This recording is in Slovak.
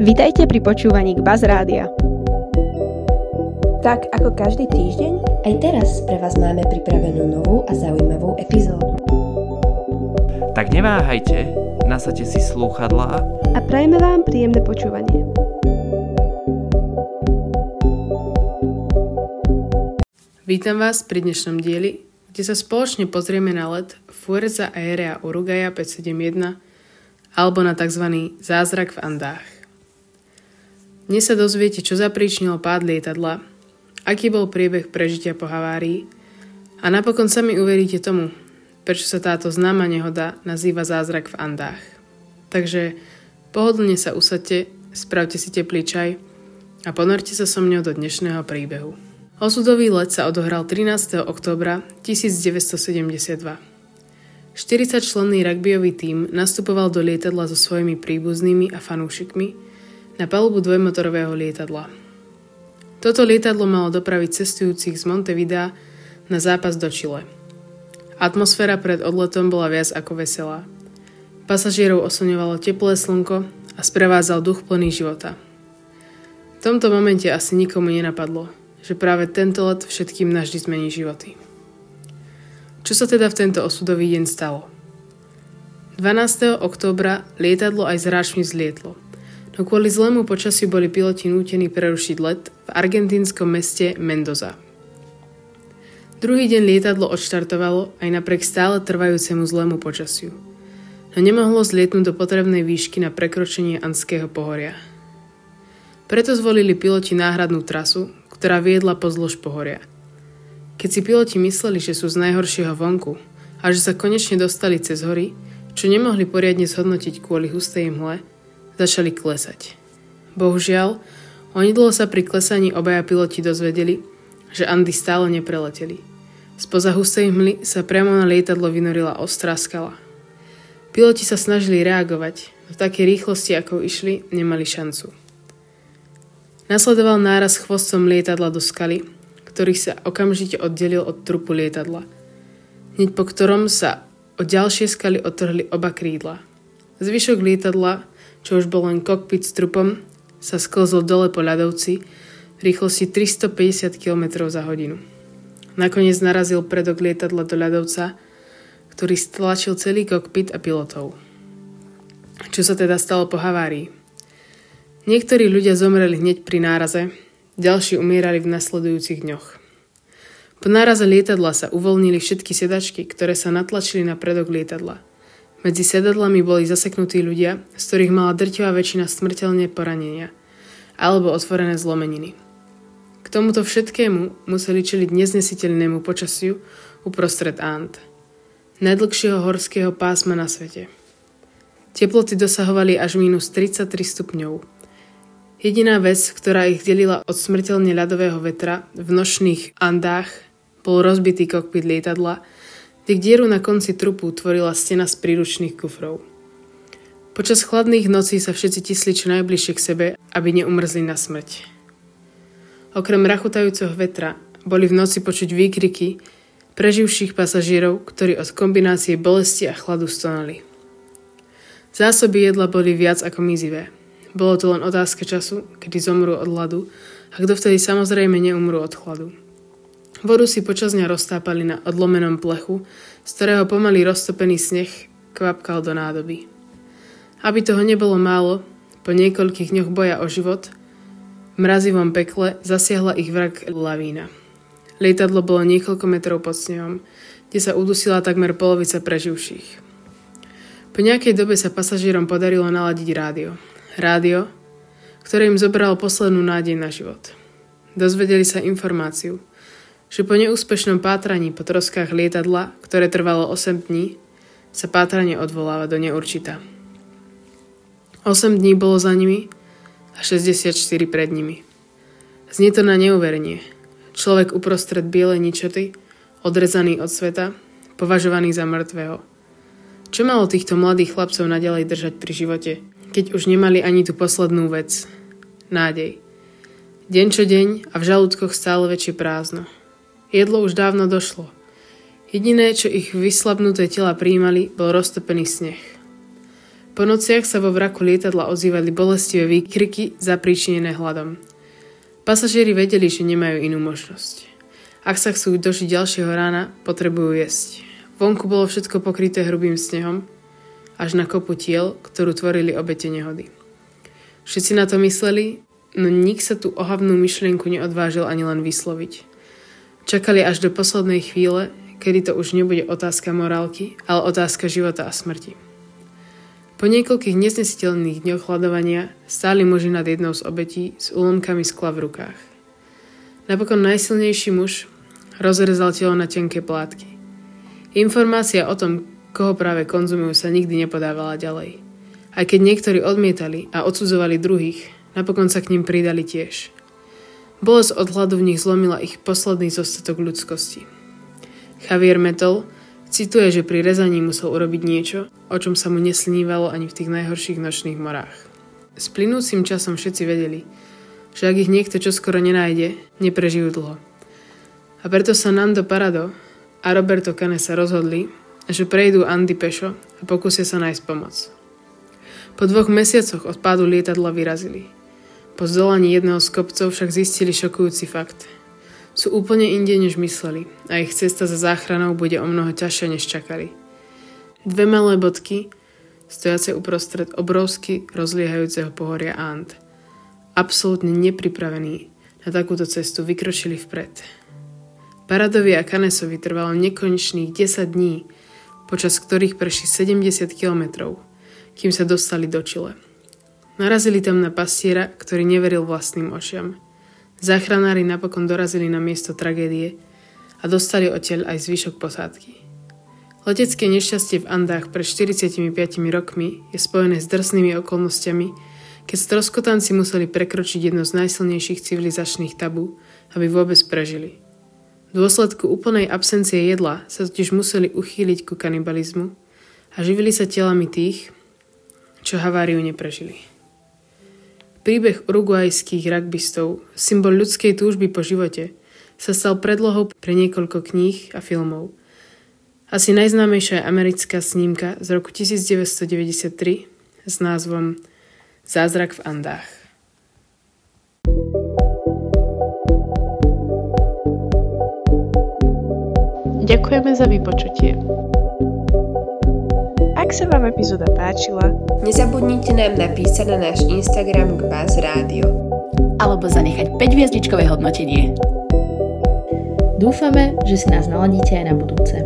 Vitajte pri počúvaní k Baz Rádia. Tak ako každý týždeň, aj teraz pre vás máme pripravenú novú a zaujímavú epizódu. Tak neváhajte, nasadte si slúchadlá a prajeme vám príjemné počúvanie. Vítam vás pri dnešnom dieli, kde sa spoločne pozrieme na let Fuerza Aérea Uruguaya 571 alebo na tzv. zázrak v Andách. Dnes sa dozviete, čo zapríčnilo pád lietadla, aký bol priebeh prežitia po havárii a napokon sami uveríte tomu, prečo sa táto známa nehoda nazýva zázrak v Andách. Takže pohodlne sa usadte, spravte si teplý čaj a ponorte sa so mňou do dnešného príbehu. Osudový let sa odohral 13. októbra 1972. 40-členný rugbyový tím nastupoval do lietadla so svojimi príbuznými a fanúšikmi, na palubu dvojmotorového lietadla. Toto lietadlo malo dopraviť cestujúcich z Montevidea na zápas do Chile. Atmosféra pred odletom bola viac ako veselá. Pasažierov oslňovalo teplé slnko a sprevádzal duch plný života. V tomto momente asi nikomu nenapadlo, že práve tento let všetkým navždy zmení životy. Čo sa teda v tento osudový deň stalo? 12. októbra lietadlo aj s hráčmi vzlietlo – no kvôli zlému počasiu boli piloti nútení prerušiť let v argentínskom meste Mendoza. Druhý deň lietadlo odštartovalo aj napriek stále trvajúcemu zlému počasiu, no nemohlo zlietnúť do potrebnej výšky na prekročenie Andského pohoria. Preto zvolili piloti náhradnú trasu, ktorá viedla pozdĺž pohoria. Keď si piloti mysleli, že sú z najhoršieho vonku a že sa konečne dostali cez hory, čo nemohli poriadne zhodnotiť kvôli hustej mhle, začali klesať. Bohužiaľ, onidlo sa pri klesaní obaja piloti dozvedeli, že Andy stále nepreleteli. Spoza hustej hmly sa priamo na lietadlo vynorila ostrá skala. Piloti sa snažili reagovať, no v takej rýchlosti, ako išli, nemali šancu. Nasledoval náraz chvostom lietadla do skaly, ktorý sa okamžite oddelil od trupu lietadla. Hneď po ktorom sa od ďalšie skaly otrhli oba krídla. Zvyšok lietadla čo už bol len kokpit s trupom, sa sklzol dole po ľadovci rýchlosti 350 km za hodinu. Nakoniec narazil predok lietadla do ľadovca, ktorý stlačil celý kokpit a pilotov. Čo sa teda stalo po havárii? Niektorí ľudia zomreli hneď pri náraze, ďalší umierali v nasledujúcich dňoch. Po náraze lietadla sa uvoľnili všetky sedačky, ktoré sa natlačili na predok lietadla – medzi sedadlami boli zaseknutí ľudia, z ktorých mala drtivá väčšina smrteľne poranenia alebo otvorené zlomeniny. K tomuto všetkému museli čeliť neznesiteľnému počasiu uprostred Ant, najdlhšieho horského pásma na svete. Teploty dosahovali až minus 33 stupňov. Jediná vec, ktorá ich delila od smrteľne ľadového vetra v nočných Andách, bol rozbitý kokpit lietadla, Tých dieru na konci trupu tvorila stena z príručných kufrov. Počas chladných nocí sa všetci tisli čo najbližšie k sebe, aby neumrzli na smrť. Okrem rachutajúceho vetra boli v noci počuť výkriky preživších pasažierov, ktorí od kombinácie bolesti a chladu stonali. Zásoby jedla boli viac ako mizivé. Bolo to len otázka času, kedy zomrú od hladu a kto vtedy samozrejme neumrú od chladu. Vodu si počas dňa roztápali na odlomenom plechu, z ktorého pomaly roztopený sneh kvapkal do nádoby. Aby toho nebolo málo, po niekoľkých dňoch boja o život, v mrazivom pekle zasiahla ich vrak lavína. Lietadlo bolo niekoľko metrov pod snehom, kde sa udusila takmer polovica preživších. Po nejakej dobe sa pasažierom podarilo naladiť rádio. Rádio, ktoré im zobralo poslednú nádej na život. Dozvedeli sa informáciu – že po neúspešnom pátraní po troskách lietadla, ktoré trvalo 8 dní, sa pátranie odvoláva do neurčita. 8 dní bolo za nimi a 64 pred nimi. Znie to na neuverenie. Človek uprostred bielej ničoty, odrezaný od sveta, považovaný za mŕtvého. Čo malo týchto mladých chlapcov nadalej držať pri živote, keď už nemali ani tú poslednú vec? Nádej. Deň čo deň a v žalúdkoch stále väčšie prázdno. Jedlo už dávno došlo. Jediné, čo ich vyslabnuté tela príjmali, bol roztopený sneh. Po nociach sa vo vraku lietadla ozývali bolestivé výkriky zapríčinené hladom. Pasažieri vedeli, že nemajú inú možnosť. Ak sa chcú dožiť ďalšieho rána, potrebujú jesť. Vonku bolo všetko pokryté hrubým snehom, až na kopu tiel, ktorú tvorili obete nehody. Všetci na to mysleli, no nik sa tú ohavnú myšlienku neodvážil ani len vysloviť. Čakali až do poslednej chvíle, kedy to už nebude otázka morálky, ale otázka života a smrti. Po niekoľkých neznesiteľných dňoch hľadovania stáli muži nad jednou z obetí s úlomkami skla v rukách. Napokon najsilnejší muž rozrezal telo na tenké plátky. Informácia o tom, koho práve konzumujú, sa nikdy nepodávala ďalej. Aj keď niektorí odmietali a odsudzovali druhých, napokon sa k ním pridali tiež. Bolesť od hladu v nich zlomila ich posledný zostatok ľudskosti. Javier Metal Cituje, že pri rezaní musel urobiť niečo, o čom sa mu nesnívalo ani v tých najhorších nočných morách. S plynúcim časom všetci vedeli, že ak ich niekto čoskoro nenájde, neprežijú dlho. A preto sa Nando Parado a Roberto Cane sa rozhodli, že prejdú Andy pešo a pokúsia sa nájsť pomoc. Po dvoch mesiacoch od pádu lietadla vyrazili. Po zdolaní jedného z kopcov však zistili šokujúci fakt – sú úplne inde, než mysleli a ich cesta za záchranou bude o mnoho ťažšia, než čakali. Dve malé bodky, stojace uprostred obrovsky rozliehajúceho pohoria Ant. Absolútne nepripravení na takúto cestu vykročili vpred. Paradovi a Kanesovi trvalo nekonečných 10 dní, počas ktorých prešli 70 kilometrov, kým sa dostali do Čile. Narazili tam na pastiera, ktorý neveril vlastným očiam – Záchranári napokon dorazili na miesto tragédie a dostali odtiaľ aj zvyšok posádky. Letecké nešťastie v Andách pred 45 rokmi je spojené s drsnými okolnostiami, keď stroskotanci museli prekročiť jedno z najsilnejších civilizačných tabú, aby vôbec prežili. V dôsledku úplnej absencie jedla sa totiž museli uchýliť ku kanibalizmu a živili sa telami tých, čo haváriu neprežili. Príbeh uruguajských rugbystov, symbol ľudskej túžby po živote, sa stal predlohou pre niekoľko kníh a filmov. Asi najznámejšia je americká snímka z roku 1993 s názvom Zázrak v Andách. Ďakujeme za vypočutie. Ak sa vám epizóda páčila, nezabudnite nám napísať na náš Instagram k Buzz Radio. Alebo zanechať 5 hviezdičkové hodnotenie. Dúfame, že si nás naladíte aj na budúce.